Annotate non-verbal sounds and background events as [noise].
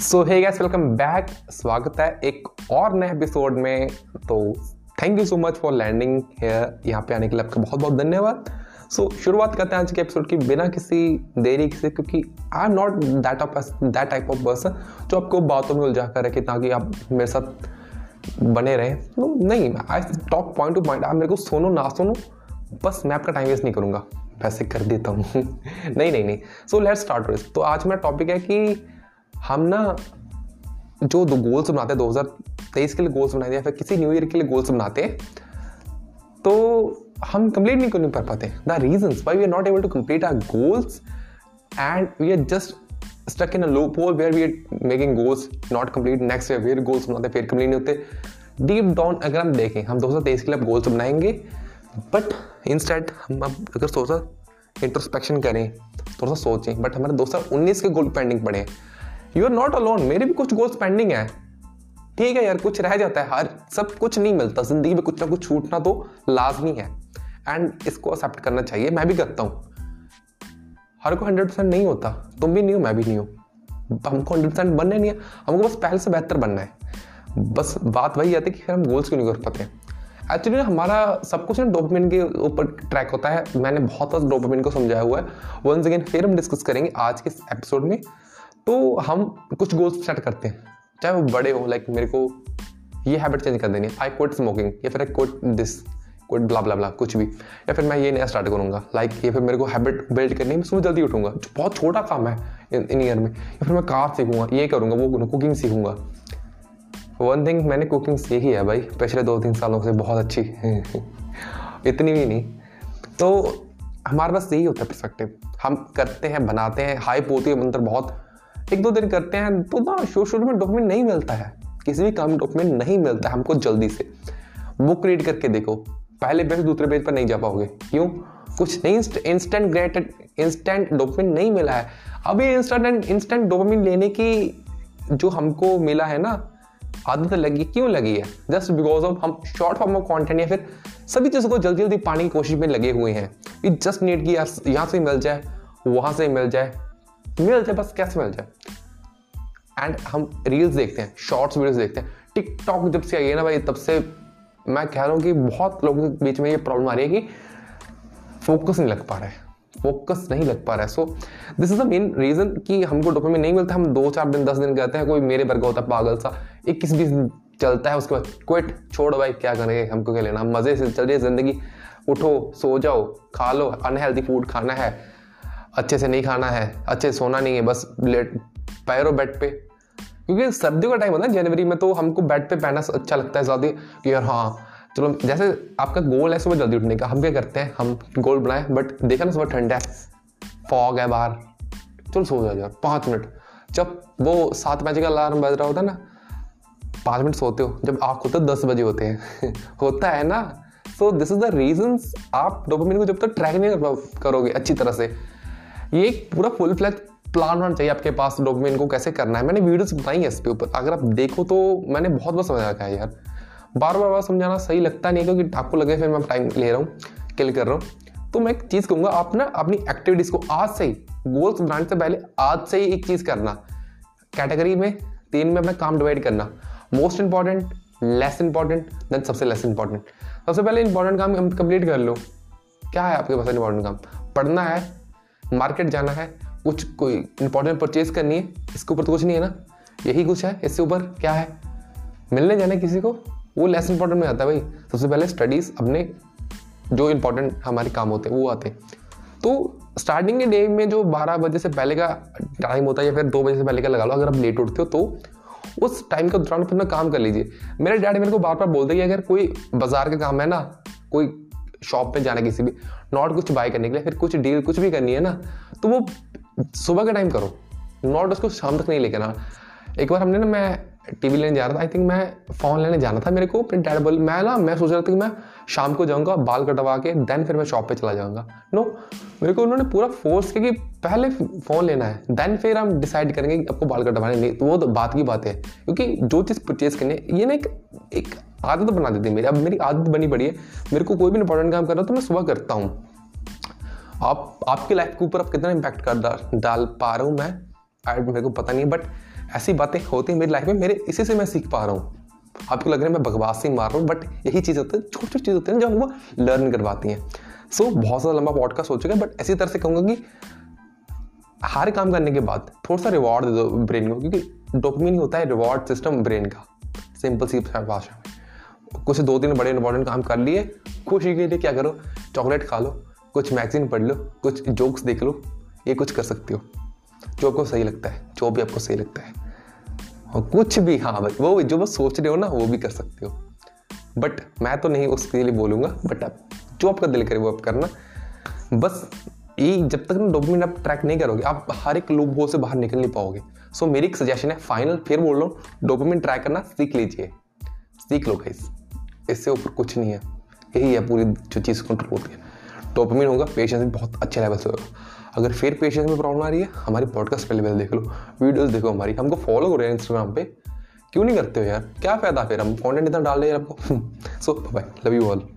So hey guys welcome back स्वागत है एक और नए एपिसोड में। तो thank you so much for landing here यहाँ पे आने के लिए आपका बहुत बहुत धन्यवाद। सो so, शुरुआत करते हैं आज के एपिसोड की बिना किसी देरी से क्योंकि I am not that of that type of person जो आपको बातों में उलझा कर रखे ताकि आप मेरे साथ बने रहें। no, नहीं I talk point to point आप मेरे को सुनो ना सुनो बस मैं आपका टाइम वेस्ट नहीं करूँगा। वैसे कर देता हूँ। [laughs] नहीं नहीं नहीं। सो लेट स्टार्ट तो आज मेरा टॉपिक है कि हम ना जो दो गोल्स बनाते हैं, दो हज़ार तेईस के लिए गोल्स बनाते हैं या फिर किसी न्यू ईयर के लिए गोल्स बनाते हैं तो हम कंप्लीट नहीं कर पाते। The reason why we are not able to complete our goals and we are just stuck in a loophole where we are making goals not complete next year फिर गोल्स बनाते, फिर कंप्लीट नहीं होते। Deep down अगर हम देखें, हम दो हज़ार तेईस के लिए गोल्स बनाएँगे बट इंस्टेंट हम अब अगर सोचा इंट्रोस्पेक्शन करें, थोड़ा सा सोचें बट हमारे दो हज़ार उन्नीस के गोल पेंडिंग पड़े हैं। यू आर नॉट अलोन मेरे भी कुछ गोल्स पेंडिंग है। ठीक है यार, कुछ रह जाता है। हर, सब कुछ नहीं मिलता। ज़िंदगी में कुछ ना कुछ छूटना तो लाजमी है। एंड इसको एक्सेप्ट करना चाहिए। मैं भी करता हूँ। हर को हंड्रेड परसेंट नहीं होता। तुम भी नहीं हो, मैं भी नहीं हूँ। हमको हंड्रेड परसेंट बनना नहीं है। हमको बस पहले से बेहतर बनना है। बस बात वही आती है कि हम गोल्स क्यों नहीं कर पाते? एक्चुअली हमारा सब कुछ ना डोपामिन के ऊपर ट्रैक होता है। मैंने बहुत बहुत डोपामिन को समझाया हुआ है। वंस अगेन फिर हम डिस्कस करेंगे आज के एपिसोड में। तो हम कुछ गोल्स सेट करते हैं। चाहे वो बड़े हो लाइक मेरे को ये हैबिट चेंज कर देनी है। आई कोट स्मोकिंग या फिर I quote this quote blah blah blah कुछ भी। या फिर मैं ये नया स्टार्ट करूँगा। लाइक like, ये फिर मेरे को हैबिट बिल्ड करनी है मैं सुबह जल्दी उठूँगा। जो बहुत छोटा काम है इन ईयर में। या फिर मैं कार सीखूँगा ये करूँगा वो कुकिंग सीखूँगा। वन थिंग मैंने कुकिंग सीखी है भाई पिछले दो तीन सालों से बहुत अच्छी। [laughs] इतनी भी नहीं। तो हमारे पास यही होता है परस्पेक्टिव हम करते हैं बनाते हैं हाइप होती है मंत्र बहुत एक दो दिन करते हैं तो ना शुरू शुरू में डॉक्यूमेंट नहीं मिलता है। किसी भी काम डॉक्यूमेंट नहीं मिलता हमको जल्दी से। बुक रीड करके देखो। पहले पेज दूसरे पेज पर नहीं जा पाओगे। क्यों? कुछ नहीं इंस्टेंट ग्रेटेड इंस्टेंट डॉक्यूमेंट नहीं मिला है। अभी इंस्टेंट इंस्टेंट डॉक्यूमेंट लेने की जो हमको मिला है ना, आदत लगी, क्यों लगी है? जस्ट बिकॉज़ ऑफ़ हम शॉर्ट फॉर्म ऑफ़ कॉन्टेंट या फिर सभी चीज़ों को जल्दी जल्दी पाने की कोशिश में लगे हुए हैं। वी जस्ट नीड की यहाँ से मिल जाए, वहाँ से मिल जाए। मिल जाए, बस कैसे मिल जाए? एंड हम रील्स देखते हैं शॉर्ट्स वीडियोस देखते हैं। टिकटॉक जब से आई है ना भाई, तब से मैं कह रहा हूँ कि बहुत लोगों के बीच में ये प्रॉब्लम आ रही है कि फोकस नहीं लग पा रहा है। फोकस नहीं लग पा रहा है। So this is the main reason कि हमको डोपामिन नहीं मिलता। हम दो चार दिन, दस दिन कहते हैं, कोई मेरे वर्ग होता पागल सा। इक्कीस बीस दिन चलता है, उसके बाद क्विट छोड़ भाई, क्या करेंगे? हमको क्या लेना? मज़े से चल है ज़िंदगी। उठो, सो जाओ, खा लो अनहेल्दी फ़ूड खाना है। अच्छे से नहीं खाना है, अच्छे से सोना नहीं है, बस लेट पैरो बेड पे। क्योंकि सर्दियों का टाइम होता है जनवरी में तो हमको बेड पे पहना अच्छा लगता है ज़्यादा कि यार हाँ चलो, जैसे आपका गोल है सुबह जल्दी उठने का, हम क्या करते हैं, हम गोल बनाए बट देखा ना सुबह ठंड है फॉग है बाहर, चलो सो जाओ यार, पाँच मिनट। जब वो सात बजे का अलार्म बज रहा होता है ना, पाँच मिनट सोते हो, जब आँख होते दस बजे होते हैं। [laughs] होता है ना? So this is the reason आप डोपामिन को जब तक तो ट्रैक नहीं करोगे अच्छी तरह से। ये एक पूरा फुल फ्लैज प्लान होना चाहिए आपके पास डॉक्यूमेंट को कैसे करना है। मैंने वीडियोस बताई है इसके ऊपर। अगर आप देखो तो मैंने बहुत बार समझा रखा है यार। बार बार बार समझाना सही लगता नहीं क्योंकि आपको लगे फिर मैं टाइम ले रहा हूँ किल कर रहा हूँ। तो मैं एक चीज़ कहूँगा, आप ना अपनी एक्टिविटीज़ को आज से ही गोल्स बनाने से पहले आज से ही एक चीज़ करना। कैटेगरी में तीन में अपना काम डिवाइड करना। Most important less important then सबसे लेस इंपॉर्टेंट सबसे पहले इंपॉर्टेंट काम कंप्लीट कर लो। क्या है आपके पास इंपॉर्टेंट काम? पढ़ना है मार्केट जाना है, कुछ कोई इंपॉर्टेंट परचेज करनी है, इसके ऊपर तो कुछ नहीं है ना? यही कुछ है, इससे ऊपर क्या है? मिलने जाना किसी को, वो लेस इंपॉर्टेंट में आता है भाई। सबसे पहले स्टडीज़ अपने जो इंपॉर्टेंट हमारे काम होते हैं, वो आते तो स्टार्टिंग के डे में जो 12 बजे से पहले का टाइम होता है या फिर दो बजे से पहले का लगा लो, अगर आप लेट उठते हो तो उस टाइम के दौरान अपना काम कर लीजिए। मेरे डैडी मेरे को बार बार बोलते हैं कि अगर कोई बाज़ार का काम है ना, कोई शॉप पे जाना किसी भी नॉट कुछ बाय करने के लिए, फिर कुछ डील कुछ भी करनी है ना तो वो सुबह का टाइम करो नॉट उसको शाम तक नहीं लेके ना एक बार हमने ना, मैं टीवी लेने जा रहा था आई थिंक मैं फ़ोन लेने जाना था मेरे को, फिर डैड बोल, मैं ना, मैं सोच रहा था कि मैं शाम को जाऊँगा, बाल कटवा के देन फिर मैं शॉप पे चला जाऊँगा। नो मेरे को उन्होंने पूरा फोर्स किया कि पहले फ़ोन लेना है देन फिर हम डिसाइड करेंगे कि आपको बाल कटवाने नहीं तो वो तो बात की बात है, क्योंकि जो चीज़ परचेज करनी है, ये ना एक एक आदत बना देती है मेरी। अब मेरी आदत बनी पड़ी है। मेरे को कोई भी इंपॉर्टेंट काम करना तो मैं सुबह करता हूँ। आप आपकी लाइफ के ऊपर आप कितना इम्पैक्ट कर डाल पा रहा हूँ मैं? आई मेरे को पता नहीं है बट ऐसी बातें होती हैं मेरी लाइफ में। मेरे इसी से मैं सीख पा रहा हूँ। आपको लग रहा है मैं बकवास ही मार रहा हूँ बट यही चीज़ होती है छोटी छोटी चीज़ होती है जो हमको लर्न करवाती हैं। सो so, बहुत ज़्यादा लंबा पॉडकास्ट हो चुका है बट इसी तरह से कहूँगा कि हर काम करने के बाद थोड़ा सा रिवॉर्ड दे दो ब्रेन को क्योंकि डोपमिन होता है रिवॉर्ड सिस्टम ब्रेन का। सिंपल सी भाषा में। कुछ दो तीन बड़े इंपॉर्टेंट काम कर लिए। खुशी के लिए क्या करो? चॉकलेट खा लो कुछ मैगजीन पढ़ लो कुछ जोक्स देख लो ये कुछ कर सकते हो। जो आपको सही लगता है जो भी आपको सही लगता है। और कुछ भी हाँ भाई वो जो बस सोच रहे हो ना वो भी कर सकते हो। बट मैं तो नहीं उसके लिए बोलूँगा बट आप जो आपका दिल करे वो आप करना। बस ये जब तक ना डोपामिन आप ट्रैक नहीं करोगे आप हर एक लूप से बाहर निकल नहीं पाओगे। सो so, मेरी एक सजेशन है फाइनल फिर बोल रहा हूँ ट्रैक करना सीख लीजिए। सीख लो गाइस इससे ऊपर कुछ नहीं है। यही है पूरी जो चीज़ कंट्रोल होती है। डोपामिन होगा पेशेंस भी बहुत अच्छे लेवल से होगा। अगर फिर पेशेंस में प्रॉब्लम आ रही है, हमारी पॉडकास्ट पहले पहले देख लो। वीडियोस देखो हमारी। हमको फॉलो करो इंस्टाग्राम पे। क्यों नहीं करते हो यार? क्या फ़ायदा फिर? हम कंटेंट इतना डाल रहे हैं आपको। So bye love you all